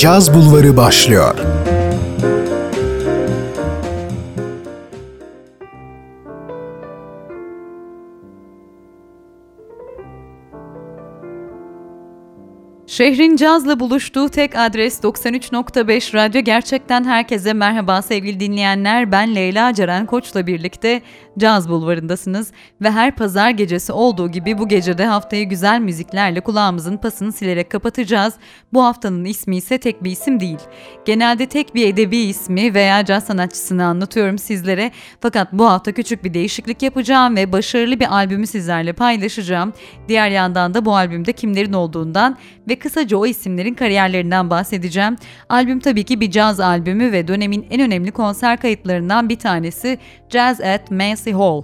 Caz Bulvarı başlıyor. Şehrin cazla buluştuğu tek adres 93.5 Radyo Gerçekten herkese merhaba sevgili dinleyenler. Ben Leyla Ceren Koç'la birlikte Caz Bulvarı'ndasınız ve her pazar gecesi olduğu gibi bu gecede haftayı güzel müziklerle kulağımızın pasını silerek kapatacağız. Bu haftanın ismi ise tek bir isim değil. Genelde tek bir edebi ismi veya caz sanatçısını anlatıyorum sizlere. Fakat bu hafta küçük bir değişiklik yapacağım ve başarılı bir albümü sizlerle paylaşacağım. Diğer yandan da bu albümde kimlerin olduğundan ve kısaca o isimlerin kariyerlerinden bahsedeceğim. Albüm tabii ki bir caz albümü ve dönemin en önemli konser kayıtlarından bir tanesi Jazz at Massey Hall.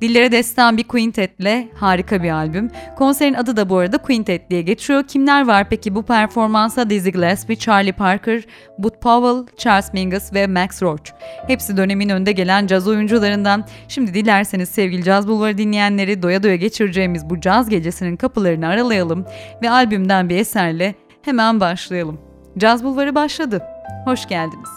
Dillere destan bir quintetle harika bir albüm. Konserin adı da bu arada Quintet diye geçiyor. Kimler var peki bu performansa? Dizzy Gillespie, Charlie Parker, Bud Powell, Charles Mingus ve Max Roach. Hepsi dönemin önde gelen caz oyuncularından. Şimdi dilerseniz sevgili Caz Bulvarı dinleyenleri doya doya geçireceğimiz bu caz gecesinin kapılarını aralayalım ve albümden bir eserle hemen başlayalım. Caz Bulvarı başladı. Hoş geldiniz.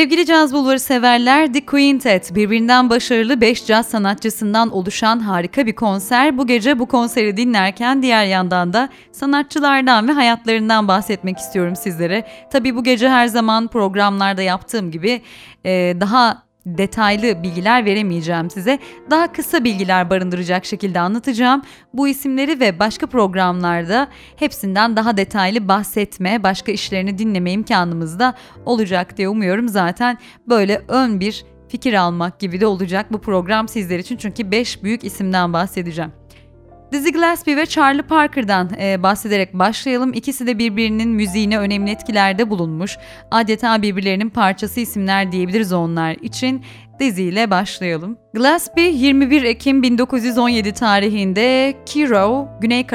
Sevgili caz bulvarı severler, The Quintet birbirinden başarılı 5 caz sanatçısından oluşan harika bir konser. Bu gece bu konseri dinlerken diğer yandan da sanatçılardan ve hayatlarından bahsetmek istiyorum sizlere. Tabii bu gece her zaman programlarda yaptığım gibi daha detaylı bilgiler veremeyeceğim size. Daha kısa bilgiler barındıracak şekilde anlatacağım. Bu isimleri ve başka programlarda hepsinden daha detaylı bahsetme, başka işlerini dinleme imkanımız da olacak diye umuyorum. Zaten böyle ön bir fikir almak gibi de olacak bu program sizler için. Çünkü 5 büyük isimden bahsedeceğim. Dizzy Gillespie ve Charlie Parker'dan e, bahsederek başlayalım. İkisi de birbirinin müziğine önemli etkilerde bulunmuş. Adeta birbirlerinin parçası isimler diyebiliriz onlar için. Dizzy ile başlayalım. Gillespie 21 Ekim 1917 tarihinde Cairo, Güney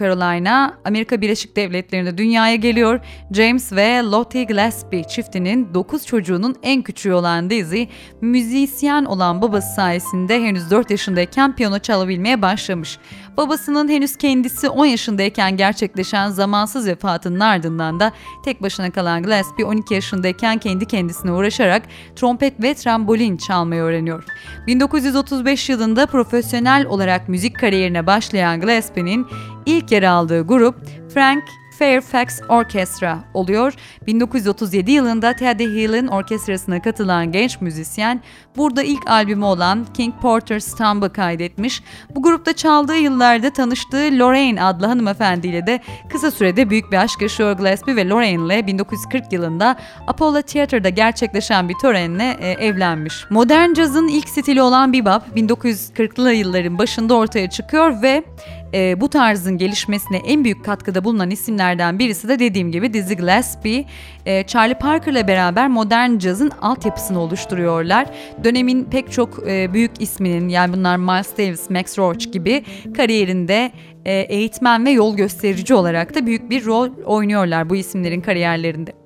Carolina, Amerika Birleşik Devletleri'nde dünyaya geliyor. James ve Lottie Gillespie çiftinin 9 çocuğunun en küçüğü olan Dizzy, müzisyen olan babası sayesinde henüz 4 yaşındayken piyano çalabilmeye başlamış. Babasının henüz kendisi 10 yaşındayken gerçekleşen zamansız vefatının ardından da tek başına kalan Gillespie 12 yaşındayken kendi kendisine uğraşarak trompet ve trambolin çalmayı öğreniyor. 1935 yılında profesyonel olarak müzik kariyerine başlayan Gillespie'nin ilk yer aldığı grup Frank Fairfax Orchestra oluyor. 1937 yılında Teddy Hill'in orkestrasına katılan genç müzisyen burada ilk albümü olan King Porter's Stumb'ı kaydetmiş. Bu grupta çaldığı yıllarda tanıştığı Lorraine adlı hanımefendiyle de kısa sürede büyük bir aşk yaşıyor Gillespie ve Lorraine ile 1940 yılında Apollo Theater'da gerçekleşen bir törenle e, evlenmiş. Modern cazın ilk stili olan bebop 1940'lı yılların başında ortaya çıkıyor ve e, bu tarzın gelişmesine en büyük katkıda bulunan isimlerden birisi de dediğim gibi Dizzy Gillespie. E, Charlie Parker'la beraber modern cazın altyapısını oluşturuyorlar. Dönemin pek çok e, büyük isminin yani bunlar Miles Davis, Max Roach gibi kariyerinde e, eğitmen ve yol gösterici olarak da büyük bir rol oynuyorlar bu isimlerin kariyerlerinde.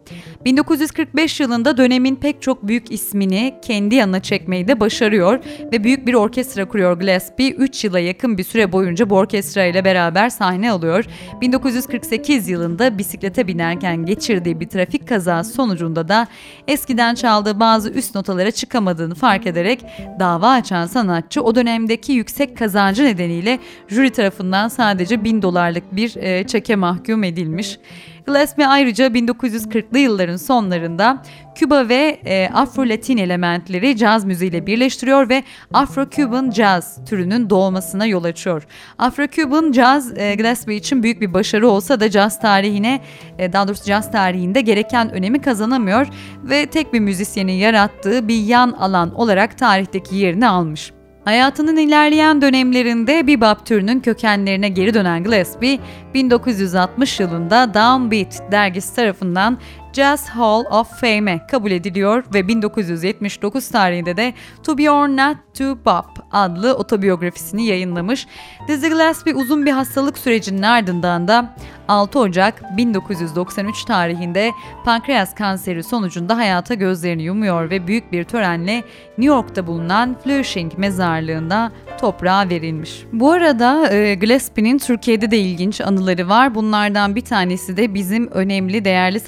1945 yılında dönemin pek çok büyük ismini kendi yanına çekmeyi de başarıyor ve büyük bir orkestra kuruyor Gillespie. 3 yıla yakın bir süre boyunca bu orkestra ile beraber sahne alıyor. 1948 yılında bisiklete binerken geçirdiği bir trafik kazası sonucunda da eskiden çaldığı bazı üst notalara çıkamadığını fark ederek dava açan sanatçı o dönemdeki yüksek kazancı nedeniyle jüri tarafından sadece 1000 dolarlık bir e, çeke mahkum edilmiş. Gillespie ayrıca 1940'lı yılların sonlarında Küba ve e, Afro-Latin elementleri caz müziğiyle birleştiriyor ve Afro-Cuban Jazz türünün doğmasına yol açıyor. Afro-Cuban Jazz e, Gillespie için büyük bir başarı olsa da caz tarihine, e, daha doğrusu caz tarihinde gereken önemi kazanamıyor ve tek bir müzisyenin yarattığı bir yan alan olarak tarihteki yerini almış. Hayatının ilerleyen dönemlerinde bebop türünün kökenlerine geri dönen Gillespie, 1960 yılında Downbeat dergisi tarafından Jazz Hall of Fame'e kabul ediliyor ve 1979 tarihinde de To Be or Not to Bop adlı otobiyografisini yayınlamış. Dizzy Gillespie uzun bir hastalık sürecinin ardından da 6 Ocak 1993 tarihinde pankreas kanseri sonucunda hayata gözlerini yumuyor ve büyük bir törenle New York'ta bulunan Flushing mezarlığında toprağa verilmiş. Bu arada e, Gillespie'nin Türkiye'de de ilginç anıları var. Bunlardan bir tanesi de bizim önemli değerli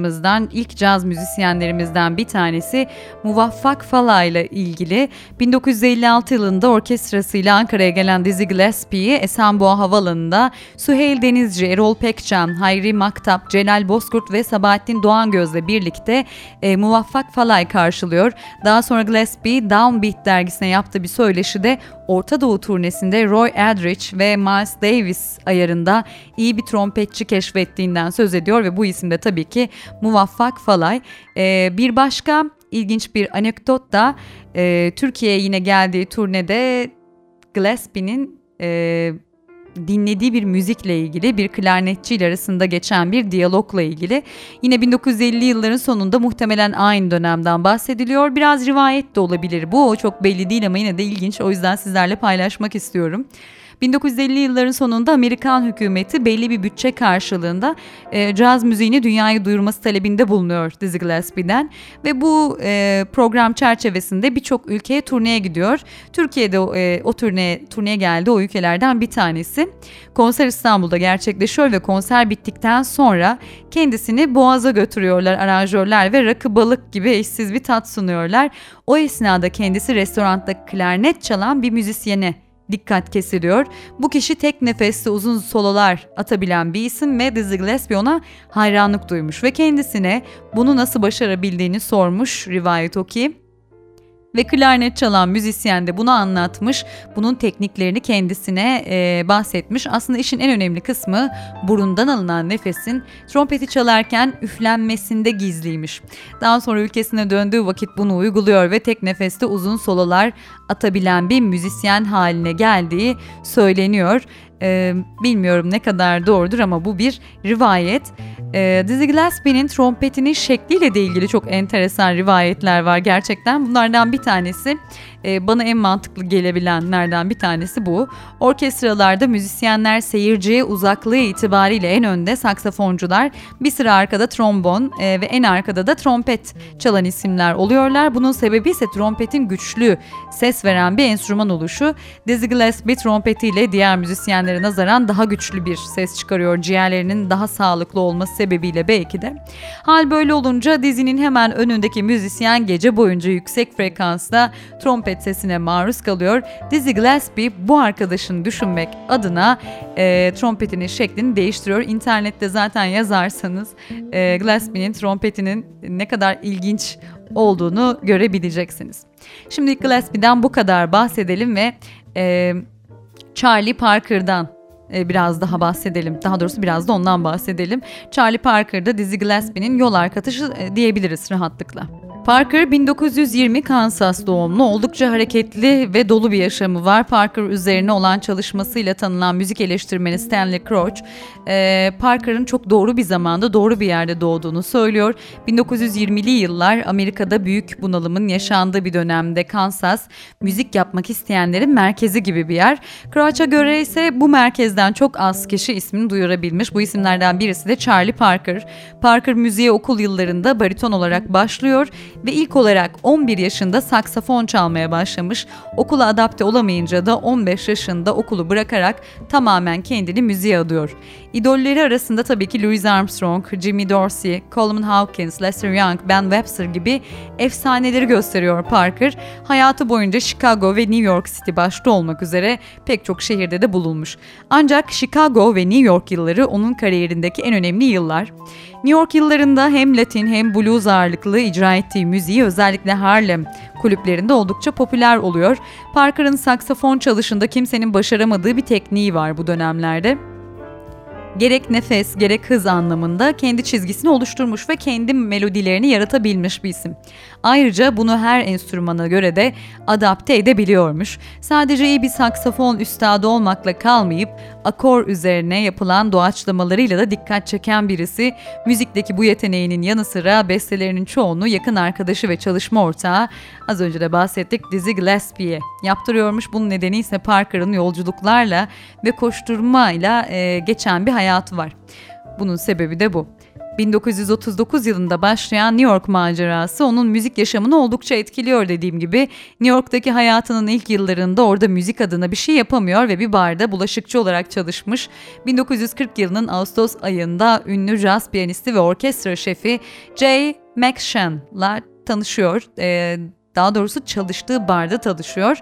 sanatçılarımızdan, ilk caz müzisyenlerimizden bir tanesi Muvaffak Fala ile ilgili. 1956 yılında orkestrasıyla Ankara'ya gelen Dizzy Gillespie'yi Esenboğa Havalanı'nda Süheyl Denizci, Erol Pekcan, Hayri Maktap, Celal Bozkurt ve Sabahattin Doğangöz'le birlikte e, Muvaffak Falay karşılıyor. Daha sonra Gillespie Downbeat dergisine yaptığı bir söyleşide Orta Doğu turnesinde Roy Eldridge ve Miles Davis ayarında iyi bir trompetçi keşfettiğinden söz ediyor ve bu isim de tabii ki Muvaffak Falay. Ee, bir başka ilginç bir anekdot da e, Türkiye'ye yine geldiği turnede Gillespie'nin e, dinlediği bir müzikle ilgili bir klarnetçi ile arasında geçen bir diyalogla ilgili. Yine 1950 yılların sonunda muhtemelen aynı dönemden bahsediliyor. Biraz rivayet de olabilir bu çok belli değil ama yine de ilginç o yüzden sizlerle paylaşmak istiyorum. 1950'li yılların sonunda Amerikan hükümeti belli bir bütçe karşılığında e, caz müziğini dünyaya duyurması talebinde bulunuyor Dizzy Gillespie'den ve bu e, program çerçevesinde birçok ülkeye turneye gidiyor. Türkiye'de e, o turneye, turneye geldi o ülkelerden bir tanesi. Konser İstanbul'da gerçekleşiyor ve konser bittikten sonra kendisini Boğaz'a götürüyorlar aranjörler ve rakı balık gibi eşsiz bir tat sunuyorlar. O esnada kendisi restoranda klarnet çalan bir müzisyene dikkat kesiliyor. Bu kişi tek nefeste uzun sololar atabilen bir isim ve Dizzy Gillespie ona hayranlık duymuş ve kendisine bunu nasıl başarabildiğini sormuş rivayet o ki ve klarnet çalan müzisyen de bunu anlatmış. Bunun tekniklerini kendisine e, bahsetmiş. Aslında işin en önemli kısmı burundan alınan nefesin trompeti çalarken üflenmesinde gizliymiş. Daha sonra ülkesine döndüğü vakit bunu uyguluyor ve tek nefeste uzun sololar atabilen bir müzisyen haline geldiği söyleniyor. Ee, bilmiyorum ne kadar doğrudur ama bu bir rivayet. Ee, Dizzy Gillespie'nin trompetinin şekliyle de ilgili çok enteresan rivayetler var gerçekten. Bunlardan bir tanesi e, bana en mantıklı gelebilenlerden bir tanesi bu. Orkestralarda müzisyenler seyirciye uzaklığı itibariyle en önde saksafoncular, bir sıra arkada trombon e, ve en arkada da trompet çalan isimler oluyorlar. Bunun sebebi ise trompetin güçlü ses veren bir enstrüman oluşu. Dizzy Gillespie trompetiyle diğer müzisyenlere nazaran daha güçlü bir ses çıkarıyor. Ciğerlerinin daha sağlıklı olması sebebiyle belki de. Hal böyle olunca dizinin hemen önündeki müzisyen gece boyunca yüksek frekansta trompet sesine maruz kalıyor. Dizzy Gillespie bu arkadaşını düşünmek adına e, trompetinin şeklini değiştiriyor. İnternette zaten yazarsanız e, Gillespie'nin trompetinin ne kadar ilginç olduğunu görebileceksiniz. Şimdi Gillespie'den bu kadar bahsedelim ve e, Charlie Parker'dan e, biraz daha bahsedelim. Daha doğrusu biraz da ondan bahsedelim. Charlie Parker'da Dizzy Gillespie'nin yol arkadaşı e, diyebiliriz rahatlıkla. Parker 1920 Kansas doğumlu, oldukça hareketli ve dolu bir yaşamı var. Parker üzerine olan çalışmasıyla tanınan müzik eleştirmeni Stanley Crouch, e, Parker'ın çok doğru bir zamanda doğru bir yerde doğduğunu söylüyor. 1920'li yıllar Amerika'da büyük bunalımın yaşandığı bir dönemde Kansas, müzik yapmak isteyenlerin merkezi gibi bir yer. Crouch'a göre ise bu merkezden çok az kişi ismini duyurabilmiş. Bu isimlerden birisi de Charlie Parker. Parker müziğe okul yıllarında bariton olarak başlıyor ve ilk olarak 11 yaşında saksafon çalmaya başlamış. Okula adapte olamayınca da 15 yaşında okulu bırakarak tamamen kendini müziğe adıyor. İdolleri arasında tabii ki Louis Armstrong, Jimmy Dorsey, Coleman Hawkins, Lester Young, Ben Webster gibi efsaneleri gösteriyor Parker. Hayatı boyunca Chicago ve New York City başta olmak üzere pek çok şehirde de bulunmuş. Ancak Chicago ve New York yılları onun kariyerindeki en önemli yıllar. New York yıllarında hem Latin hem blues ağırlıklı icra ettiği müziği özellikle Harlem kulüplerinde oldukça popüler oluyor. Parker'ın saksafon çalışında kimsenin başaramadığı bir tekniği var bu dönemlerde gerek nefes gerek hız anlamında kendi çizgisini oluşturmuş ve kendi melodilerini yaratabilmiş bir isim. Ayrıca bunu her enstrümana göre de adapte edebiliyormuş. Sadece iyi bir saksafon üstadı olmakla kalmayıp akor üzerine yapılan doğaçlamalarıyla da dikkat çeken birisi. Müzikteki bu yeteneğinin yanı sıra bestelerinin çoğunu yakın arkadaşı ve çalışma ortağı az önce de bahsettik Dizzy Gillespie'ye yaptırıyormuş. Bunun nedeni ise Parker'ın yolculuklarla ve koşturmayla e, geçen bir hayatı var. Bunun sebebi de bu. 1939 yılında başlayan New York macerası onun müzik yaşamını oldukça etkiliyor dediğim gibi. New York'taki hayatının ilk yıllarında orada müzik adına bir şey yapamıyor ve bir barda bulaşıkçı olarak çalışmış. 1940 yılının Ağustos ayında ünlü jazz piyanisti ve orkestra şefi Jay McShann'la tanışıyor. Ee, daha doğrusu çalıştığı barda tanışıyor.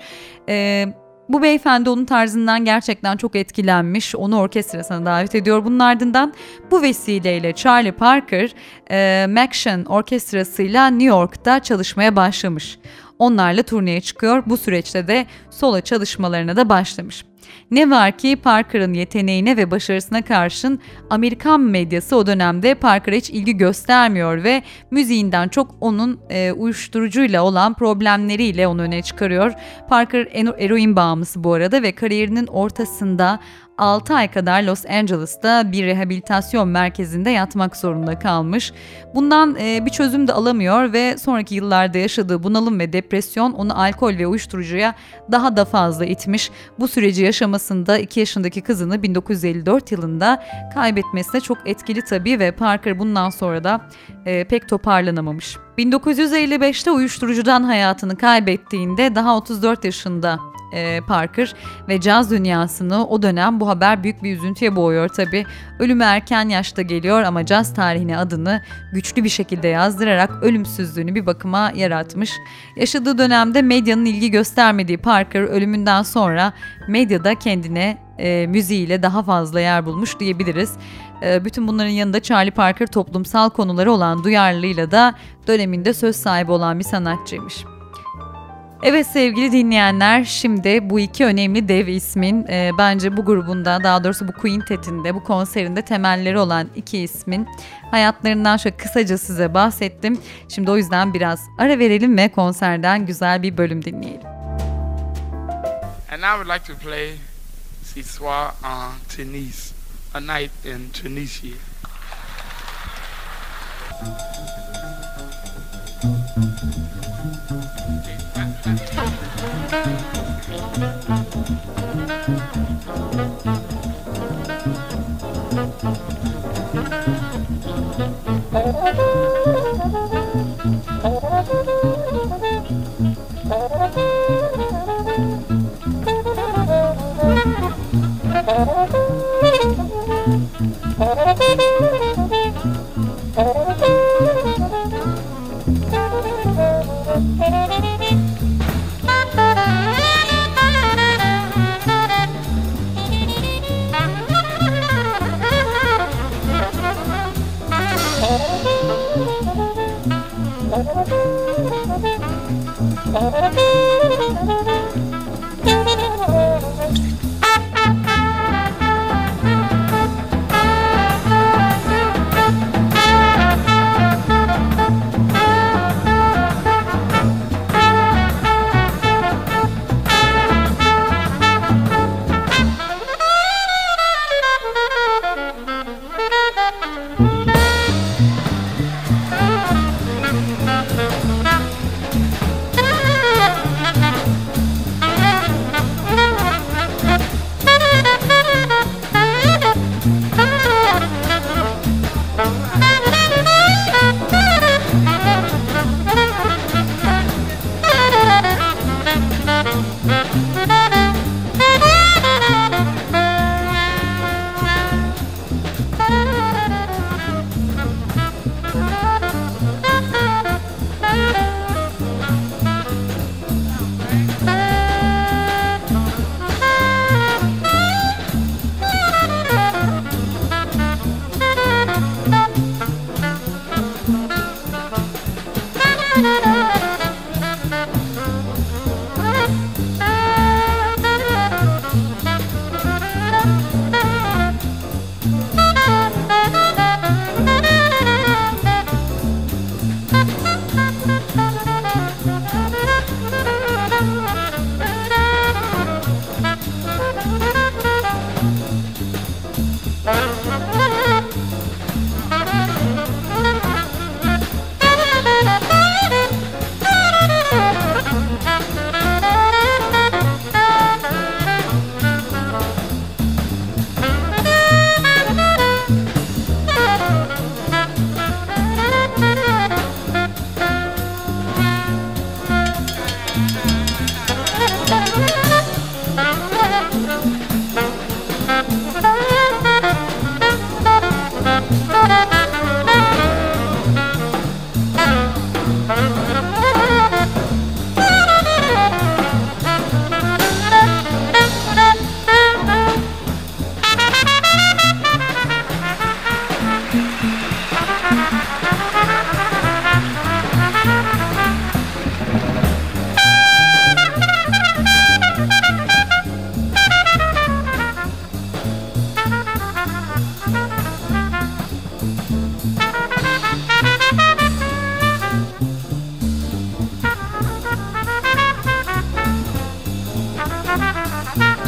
Ee, bu beyefendi onun tarzından gerçekten çok etkilenmiş. Onu orkestrasına davet ediyor. Bunun ardından bu vesileyle Charlie Parker, e, Maction orkestrasıyla New York'ta çalışmaya başlamış. Onlarla turneye çıkıyor. Bu süreçte de solo çalışmalarına da başlamış. Ne var ki Parker'ın yeteneğine ve başarısına karşın Amerikan medyası o dönemde Parker'a hiç ilgi göstermiyor ve müziğinden çok onun e, uyuşturucuyla olan problemleriyle onu öne çıkarıyor. Parker eroin bağımlısı bu arada ve kariyerinin ortasında 6 ay kadar Los Angeles'ta bir rehabilitasyon merkezinde yatmak zorunda kalmış. Bundan e, bir çözüm de alamıyor ve sonraki yıllarda yaşadığı bunalım ve depresyon onu alkol ve uyuşturucuya daha da fazla itmiş. Bu süreci yaşamasında 2 yaşındaki kızını 1954 yılında kaybetmesine çok etkili tabii ve Parker bundan sonra da e, pek toparlanamamış. 1955'te uyuşturucudan hayatını kaybettiğinde daha 34 yaşında e, Parker ve caz dünyasını o dönem bu haber büyük bir üzüntüye boğuyor tabi. Ölümü erken yaşta geliyor ama caz tarihine adını güçlü bir şekilde yazdırarak ölümsüzlüğünü bir bakıma yaratmış. Yaşadığı dönemde medyanın ilgi göstermediği Parker ölümünden sonra medyada kendine e, müziğiyle daha fazla yer bulmuş diyebiliriz. E, bütün bunların yanında Charlie Parker toplumsal konuları olan duyarlılığıyla da döneminde söz sahibi olan bir sanatçıymış. Evet sevgili dinleyenler şimdi bu iki önemli dev ismin e, bence bu grubunda daha doğrusu bu quintetinde bu konserinde temelleri olan iki ismin hayatlarından şöyle kısaca size bahsettim. Şimdi o yüzden biraz ara verelim ve konserden güzel bir bölüm dinleyelim. And I would like to play soir en Tunis, a night in Tunisia. Thank you.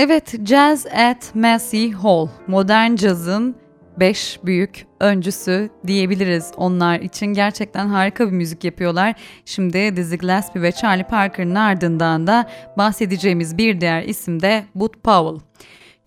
Evet, Jazz at Massey Hall, modern cazın 5 büyük öncüsü diyebiliriz onlar için. Gerçekten harika bir müzik yapıyorlar. Şimdi Dizzy Gillespie ve Charlie Parker'ın ardından da bahsedeceğimiz bir diğer isim de Bud Powell.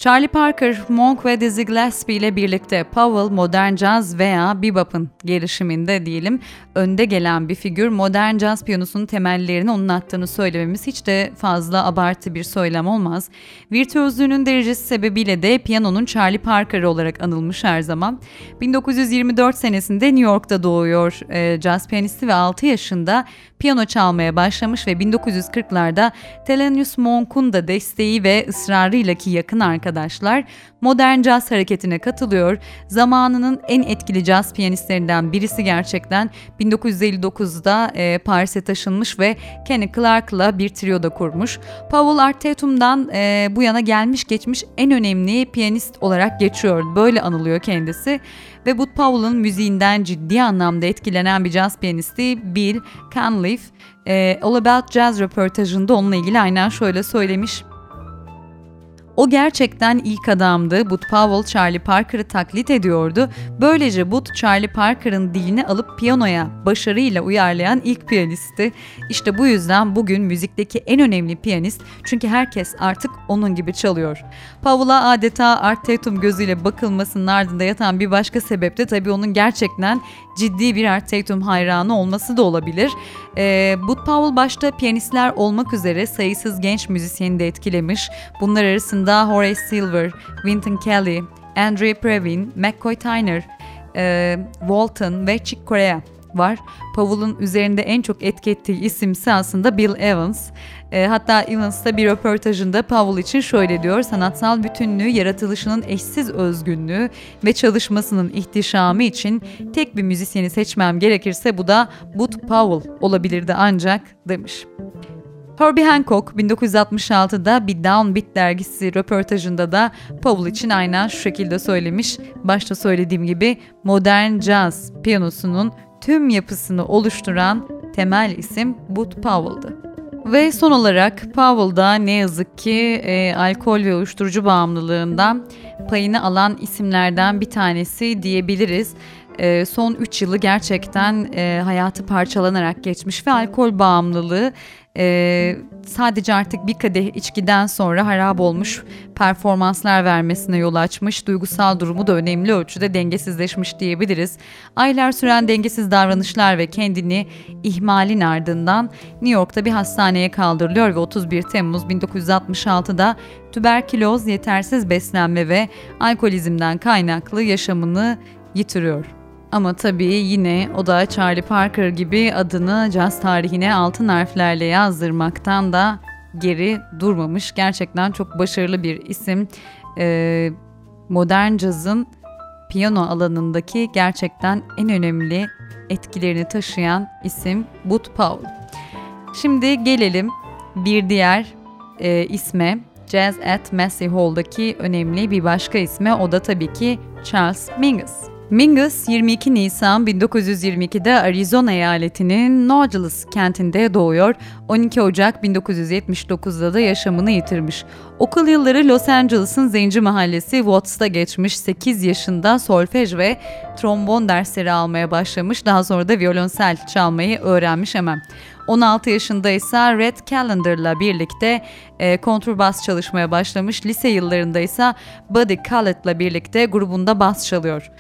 Charlie Parker, Monk ve Dizzy Gillespie ile birlikte Powell modern caz veya bebop'ın gelişiminde diyelim önde gelen bir figür. Modern caz piyanosunun temellerini onun attığını söylememiz hiç de fazla abartı bir söylem olmaz. Virtüözlüğünün derecesi sebebiyle de piyanonun Charlie Parker olarak anılmış her zaman. 1924 senesinde New York'ta doğuyor e, caz piyanisti ve 6 yaşında piyano çalmaya başlamış ve 1940'larda Thelonious Monk'un da desteği ve ısrarıyla ki yakın arkadaşlığı arkadaşlar modern caz hareketine katılıyor. Zamanının en etkili caz piyanistlerinden birisi gerçekten 1959'da e, Paris'e taşınmış ve Kenny Clark'la bir trio da kurmuş. Powell Art Tatum'dan e, bu yana gelmiş geçmiş en önemli piyanist olarak geçiyor. Böyle anılıyor kendisi ve Bud Powell'ın müziğinden ciddi anlamda etkilenen bir caz piyanisti Bill Cunliffe e, All About Jazz röportajında onunla ilgili aynen şöyle söylemiş. O gerçekten ilk adamdı. Bud Powell Charlie Parker'ı taklit ediyordu. Böylece Bud Charlie Parker'ın dilini alıp piyanoya başarıyla uyarlayan ilk piyanisti. İşte bu yüzden bugün müzikteki en önemli piyanist çünkü herkes artık onun gibi çalıyor. Powell'a adeta Art Tatum gözüyle bakılmasının ardında yatan bir başka sebep de tabii onun gerçekten ciddi bir Art Tatum hayranı olması da olabilir. E, Bud Powell başta piyanistler olmak üzere sayısız genç müzisyeni de etkilemiş. Bunlar arasında Horace Silver, Wynton Kelly, Andre Previn, McCoy Tyner, e, Walton ve Chick Corea var. Powell'ın üzerinde en çok etki ettiği isimse aslında Bill Evans. E, hatta Evans da bir röportajında Powell için şöyle diyor. Sanatsal bütünlüğü, yaratılışının eşsiz özgünlüğü ve çalışmasının ihtişamı için tek bir müzisyeni seçmem gerekirse bu da Bud Powell olabilirdi ancak demiş. Herbie Hancock 1966'da bir Downbeat dergisi röportajında da Powell için aynen şu şekilde söylemiş. Başta söylediğim gibi modern jazz piyanosunun tüm yapısını oluşturan temel isim Bud Powell'dı. Ve son olarak Powell'da ne yazık ki e, alkol ve uyuşturucu bağımlılığından payını alan isimlerden bir tanesi diyebiliriz. E, son 3 yılı gerçekten e, hayatı parçalanarak geçmiş ve alkol bağımlılığı e, sadece artık bir kadeh içkiden sonra harap olmuş performanslar vermesine yol açmış. Duygusal durumu da önemli ölçüde dengesizleşmiş diyebiliriz. Aylar süren dengesiz davranışlar ve kendini ihmalin ardından New York'ta bir hastaneye kaldırılıyor ve 31 Temmuz 1966'da tüberküloz, yetersiz beslenme ve alkolizmden kaynaklı yaşamını yitiriyor. Ama tabii yine o da Charlie Parker gibi adını caz tarihine altın harflerle yazdırmaktan da geri durmamış. Gerçekten çok başarılı bir isim. Ee, modern cazın piyano alanındaki gerçekten en önemli etkilerini taşıyan isim Bud Powell. Şimdi gelelim bir diğer e, isme Jazz at Massey Hall'daki önemli bir başka isme o da tabii ki Charles Mingus. Mingus 22 Nisan 1922'de Arizona eyaletinin Nautilus kentinde doğuyor. 12 Ocak 1979'da da yaşamını yitirmiş. Okul yılları Los Angeles'ın Zenci Mahallesi Watts'ta geçmiş. 8 yaşında solfej ve trombon dersleri almaya başlamış. Daha sonra da violonsel çalmayı öğrenmiş hemen. 16 yaşında ise Red Calendar'la birlikte e, kontrbas çalışmaya başlamış. Lise yıllarında ise Buddy Collett'la birlikte grubunda bas çalıyor.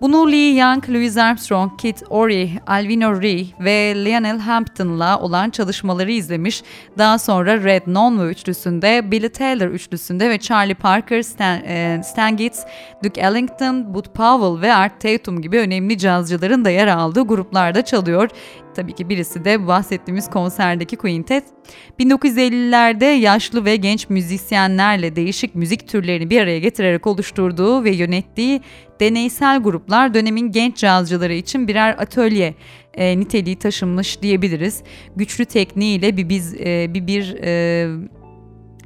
Bunu Lee Young, Louis Armstrong, Kit Ory, Alvino Ree ve Lionel Hampton'la olan çalışmaları izlemiş. Daha sonra Red Nonvo üçlüsünde, Billy Taylor üçlüsünde ve Charlie Parker, Stan, e, Stan Getz, Duke Ellington, Bud Powell ve Art Tatum gibi önemli cazcıların da yer aldığı gruplarda çalıyor. Tabii ki birisi de bahsettiğimiz konserdeki Quintet. 1950'lerde yaşlı ve genç müzisyenlerle değişik müzik türlerini bir araya getirerek oluşturduğu ve yönettiği deneysel gruplar dönemin genç cazcıları için birer atölye e, niteliği taşınmış diyebiliriz. Güçlü tekniğiyle bir biz e, bir bir e,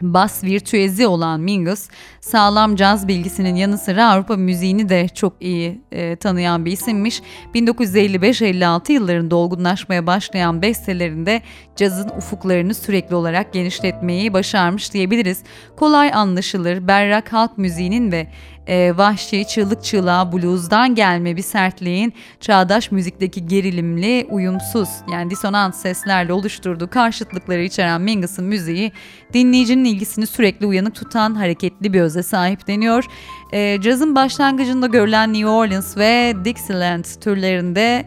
bas virtüezi olan Mingus, sağlam caz bilgisinin yanı sıra Avrupa müziğini de çok iyi e, tanıyan bir isimmiş. 1955-56 yıllarında olgunlaşmaya başlayan bestelerinde cazın ufuklarını sürekli olarak genişletmeyi başarmış diyebiliriz. Kolay anlaşılır, berrak halk müziğinin ve e, vahşi, çığlık çığlığa blues'dan gelme bir sertliğin çağdaş müzikteki gerilimli, uyumsuz yani disonans seslerle oluşturduğu karşıtlıkları içeren Mingus'un müziği dinleyicinin ilgisini sürekli uyanık tutan hareketli bir öze sahip deniyor. E, cazın başlangıcında görülen New Orleans ve Dixieland türlerinde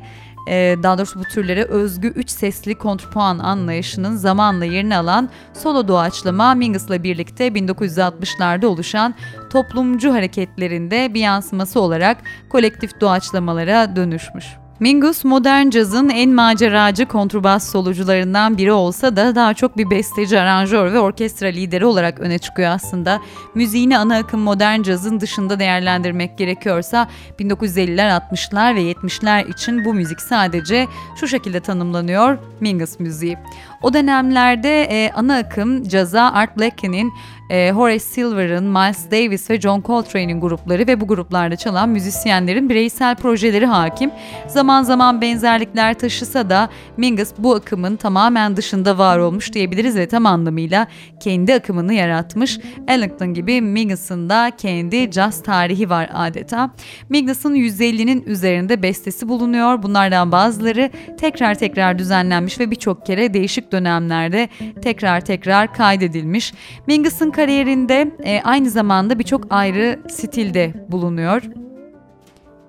e, daha doğrusu bu türlere özgü üç sesli kontrpuan anlayışının zamanla yerini alan solo doğaçlama Mingus'la birlikte 1960'larda oluşan toplumcu hareketlerinde bir yansıması olarak kolektif doğaçlamalara dönüşmüş. Mingus modern cazın en maceracı kontrbas solucularından biri olsa da daha çok bir besteci, aranjör ve orkestra lideri olarak öne çıkıyor aslında. Müziğini ana akım modern cazın dışında değerlendirmek gerekiyorsa 1950'ler, 60'lar ve 70'ler için bu müzik sadece şu şekilde tanımlanıyor Mingus müziği. O dönemlerde e, ana akım caza Art Blakey'nin e, Horace Silver'ın, Miles Davis ve John Coltrane'in grupları ve bu gruplarda çalan müzisyenlerin bireysel projeleri hakim. Zaman zaman benzerlikler taşısa da Mingus bu akımın tamamen dışında var olmuş diyebiliriz ve tam anlamıyla kendi akımını yaratmış. Ellington gibi Mingus'un da kendi caz tarihi var adeta. Mingus'un 150'nin üzerinde bestesi bulunuyor. Bunlardan bazıları tekrar tekrar düzenlenmiş ve birçok kere değişik dönemlerde tekrar tekrar kaydedilmiş. Mingus'un kariyerinde e, aynı zamanda birçok ayrı stilde bulunuyor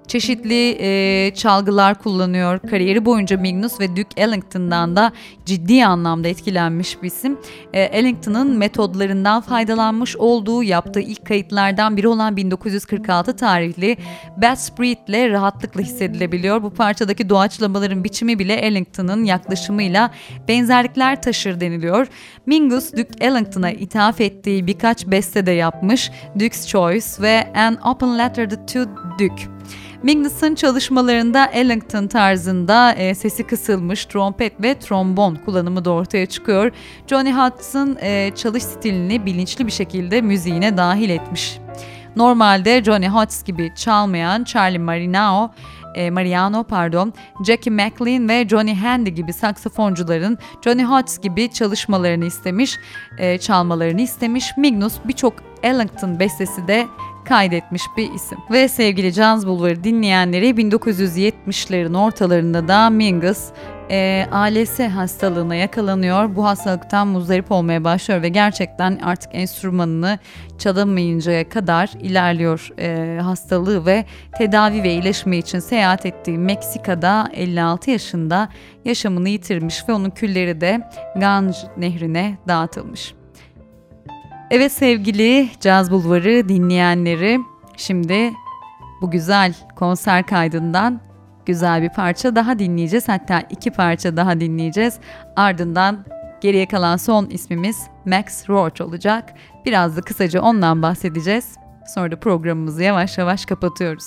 çeşitli e, çalgılar kullanıyor. Kariyeri boyunca Magnus ve Duke Ellington'dan da ciddi anlamda etkilenmiş bir isim. E, Ellington'ın metodlarından faydalanmış olduğu yaptığı ilk kayıtlardan biri olan 1946 tarihli Bad Spirit ile rahatlıkla hissedilebiliyor. Bu parçadaki doğaçlamaların biçimi bile Ellington'ın yaklaşımıyla benzerlikler taşır deniliyor. Mingus, Duke Ellington'a ithaf ettiği birkaç beste de yapmış. Duke's Choice ve An Open Letter to Duke. Magnus'ın çalışmalarında Ellington tarzında e, sesi kısılmış trompet ve trombon kullanımı da ortaya çıkıyor. Johnny Hudson e, çalış stilini bilinçli bir şekilde müziğine dahil etmiş. Normalde Johnny Hotz gibi çalmayan Charlie Marinao e, Mariano pardon, Jackie McLean ve Johnny Handy gibi saksafoncuların Johnny Hotz gibi çalışmalarını istemiş, e, çalmalarını istemiş. Magnus birçok Ellington bestesi de kaydetmiş bir isim. Ve sevgili Jazz Bulvarı dinleyenleri 1970'lerin ortalarında da Mingus e, ALS hastalığına yakalanıyor. Bu hastalıktan muzdarip olmaya başlıyor ve gerçekten artık enstrümanını çalamayıncaya kadar ilerliyor e, hastalığı ve tedavi ve iyileşme için seyahat ettiği Meksika'da 56 yaşında yaşamını yitirmiş ve onun külleri de Ganj nehrine dağıtılmış. Evet sevgili Caz Bulvarı dinleyenleri şimdi bu güzel konser kaydından güzel bir parça daha dinleyeceğiz. Hatta iki parça daha dinleyeceğiz. Ardından geriye kalan son ismimiz Max Roach olacak. Biraz da kısaca ondan bahsedeceğiz. Sonra da programımızı yavaş yavaş kapatıyoruz.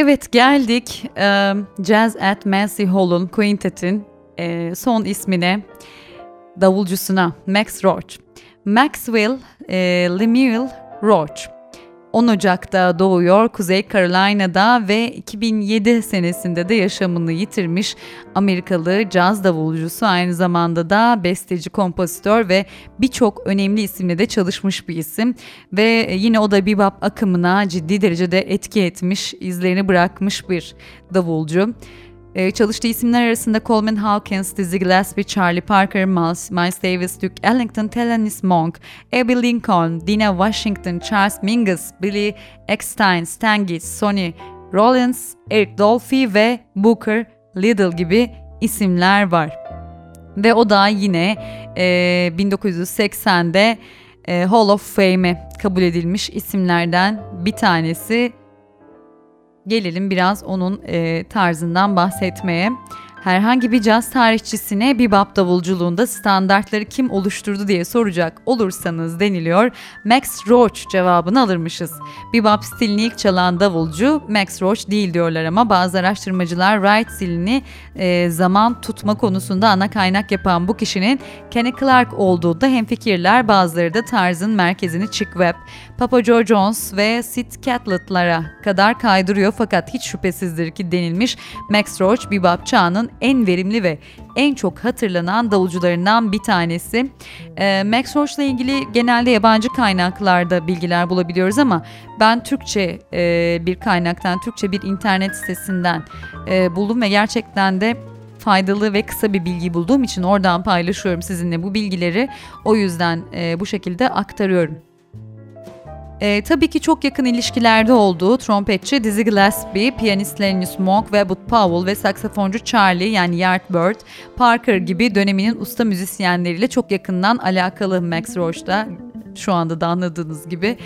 Evet geldik e, Jazz at Massey Hall'un Quintet'in e, son ismine, davulcusuna Max Roach. Maxwell e, Lemuel Roach. 10 Ocak'ta doğuyor Kuzey Carolina'da ve 2007 senesinde de yaşamını yitirmiş Amerikalı caz davulcusu aynı zamanda da besteci, kompozitör ve birçok önemli isimle de çalışmış bir isim ve yine o da bebop akımına ciddi derecede etki etmiş, izlerini bırakmış bir davulcu. Ee, çalıştığı isimler arasında Coleman Hawkins, Dizzy Gillespie, Charlie Parker, Miles, Miles Davis, Duke Ellington, Thelonious Monk, Abbey Lincoln, Dina Washington, Charles Mingus, Billy Eckstein, Stan Getz, Sonny Rollins, Eric Dolphy ve Booker Liddell gibi isimler var. Ve o da yine e, 1980'de e, Hall of Fame'e kabul edilmiş isimlerden bir tanesi gelelim biraz onun e, tarzından bahsetmeye. Herhangi bir caz tarihçisine bebop davulculuğunda standartları kim oluşturdu diye soracak olursanız deniliyor. Max Roach cevabını alırmışız. Bebop stilini ilk çalan davulcu Max Roach değil diyorlar ama bazı araştırmacılar Wright stilini e, zaman tutma konusunda ana kaynak yapan bu kişinin Kenny Clark olduğu da hemfikirler. Bazıları da tarzın merkezini Chick Webb, Papa Joe Jones ve Sid Catlett'lara kadar kaydırıyor fakat hiç şüphesizdir ki denilmiş Max Roach bebop çağının en verimli ve en çok hatırlanan davulcularından bir tanesi. E, Max Roach'la ilgili genelde yabancı kaynaklarda bilgiler bulabiliyoruz ama ben Türkçe e, bir kaynaktan, Türkçe bir internet sitesinden e, buldum ve gerçekten de faydalı ve kısa bir bilgi bulduğum için oradan paylaşıyorum sizinle bu bilgileri. O yüzden e, bu şekilde aktarıyorum. E, tabii ki çok yakın ilişkilerde olduğu trompetçi Dizzy Gillespie, piyanist Lenny Monk ve Bud Powell ve saksafoncu Charlie yani Yardbird, Parker gibi döneminin usta müzisyenleriyle çok yakından alakalı Max Roach'da şu anda da anladığınız gibi.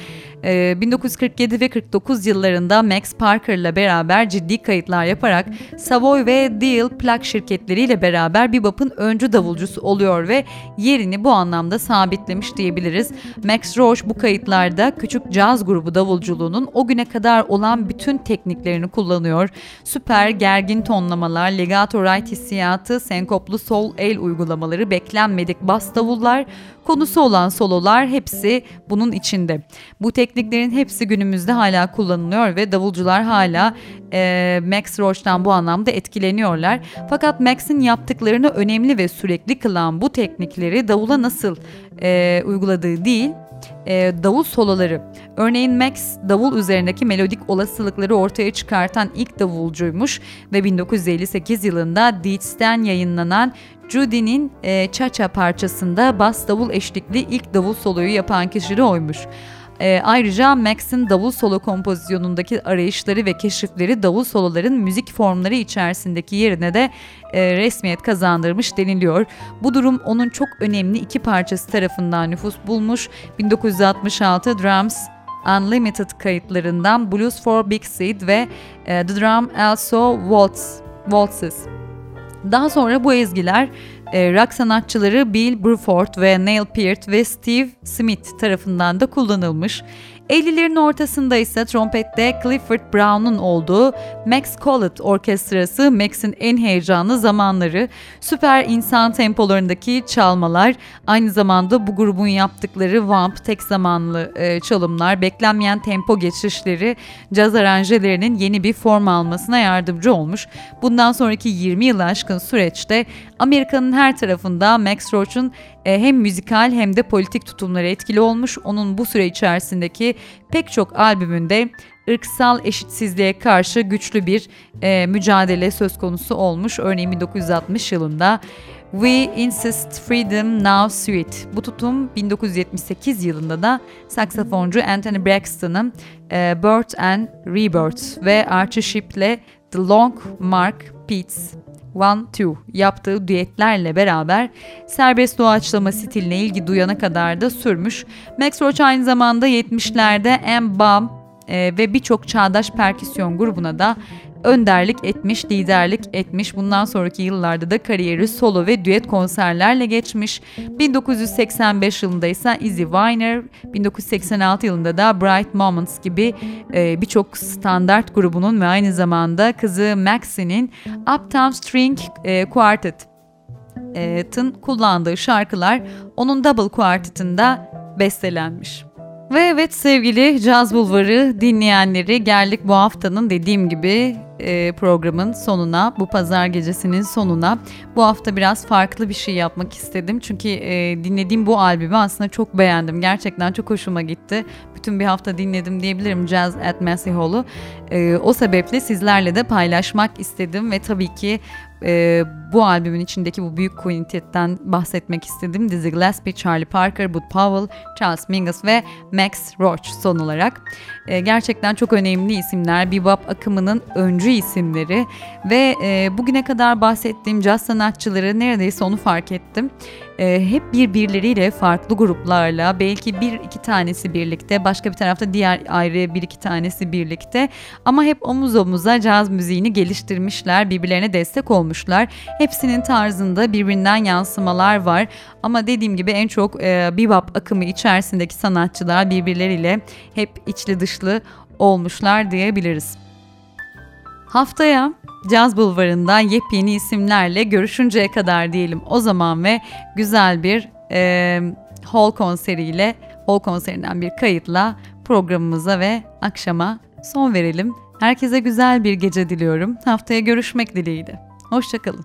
1947 ee, ve 49 yıllarında Max Parker ile beraber ciddi kayıtlar yaparak Savoy ve Deal plak şirketleriyle beraber bebop'un öncü davulcusu oluyor ve yerini bu anlamda sabitlemiş diyebiliriz. Max Roach bu kayıtlarda küçük caz grubu davulculuğunun o güne kadar olan bütün tekniklerini kullanıyor. Süper gergin tonlamalar, legato right hissiyatı, senkoplu sol el uygulamaları, beklenmedik bas davullar, konusu olan sololar hepsi bunun içinde. Bu tekniklerin hepsi günümüzde hala kullanılıyor ve davulcular hala e, Max Roach'tan bu anlamda etkileniyorlar. Fakat Max'in yaptıklarını önemli ve sürekli kılan bu teknikleri davula nasıl e, uyguladığı değil, e, davul soloları. Örneğin Max davul üzerindeki melodik olasılıkları ortaya çıkartan ilk davulcuymuş ve 1958 yılında Deeds'ten yayınlanan Judy'nin e, Cha-Cha parçasında bas davul eşlikli ilk davul soloyu yapan kişi oymuş. E, ayrıca Max'in davul solo kompozisyonundaki arayışları ve keşifleri davul soloların müzik formları içerisindeki yerine de e, resmiyet kazandırmış deniliyor. Bu durum onun çok önemli iki parçası tarafından nüfus bulmuş. 1966 Drums Unlimited kayıtlarından Blues for Big Seed ve e, The Drum Also Waltz, Waltzes. Daha sonra bu ezgiler e, rock sanatçıları Bill Bruford ve Neil Peart ve Steve Smith tarafından da kullanılmış. 50'lerin ortasında ise trompette Clifford Brown'un olduğu Max Collett Orkestrası Max'in en heyecanlı zamanları, süper insan tempolarındaki çalmalar, aynı zamanda bu grubun yaptıkları vamp tek zamanlı e, çalımlar, beklenmeyen tempo geçişleri caz aranjelerinin yeni bir form almasına yardımcı olmuş. Bundan sonraki 20 yılı aşkın süreçte Amerika'nın her tarafında Max Roach'un e, hem müzikal hem de politik tutumları etkili olmuş. Onun bu süre içerisindeki pek çok albümünde ırksal eşitsizliğe karşı güçlü bir e, mücadele söz konusu olmuş. Örneğin 1960 yılında We Insist Freedom Now Sweet. Bu tutum 1978 yılında da saksafoncu Anthony Braxton'ın e, Birth and Rebirth ve Archie Shipp'le The Long Mark Pitts One Two yaptığı düetlerle beraber serbest doğaçlama stiline ilgi duyana kadar da sürmüş. Max Roach aynı zamanda 70'lerde M-Bomb e, ve birçok çağdaş perküsyon grubuna da önderlik etmiş, liderlik etmiş. Bundan sonraki yıllarda da kariyeri solo ve düet konserlerle geçmiş. 1985 yılında ise Izzy Weiner, 1986 yılında da Bright Moments gibi e, birçok standart grubunun ve aynı zamanda kızı Maxie'nin Uptown String e, Quartet tın kullandığı şarkılar onun Double Quartet'ında bestelenmiş. Ve evet sevgili Caz Bulvarı dinleyenleri geldik bu haftanın dediğim gibi e, programın sonuna, bu pazar gecesinin sonuna. Bu hafta biraz farklı bir şey yapmak istedim. Çünkü e, dinlediğim bu albümü aslında çok beğendim. Gerçekten çok hoşuma gitti. Bütün bir hafta dinledim diyebilirim Jazz at Massey Hall'u. E, o sebeple sizlerle de paylaşmak istedim ve tabii ki e, bu albümün içindeki bu büyük quintetten bahsetmek istedim. Dizzy Gillespie, Charlie Parker, Bud Powell, Charles Mingus ve Max Roach son olarak. E, gerçekten çok önemli isimler. Bebop akımının öncü isimleri ve e, bugüne kadar bahsettiğim caz sanatçıları neredeyse onu fark ettim e, hep birbirleriyle farklı gruplarla belki bir iki tanesi birlikte başka bir tarafta diğer ayrı bir iki tanesi birlikte ama hep omuz omuza caz müziğini geliştirmişler birbirlerine destek olmuşlar. Hepsinin tarzında birbirinden yansımalar var ama dediğim gibi en çok e, bebop akımı içerisindeki sanatçılar birbirleriyle hep içli dışlı olmuşlar diyebiliriz. Haftaya Caz Bulvarı'nda yepyeni isimlerle görüşünceye kadar diyelim o zaman ve güzel bir e, hall konseriyle, hall konserinden bir kayıtla programımıza ve akşama son verelim. Herkese güzel bir gece diliyorum. Haftaya görüşmek dileğiyle. Hoşçakalın.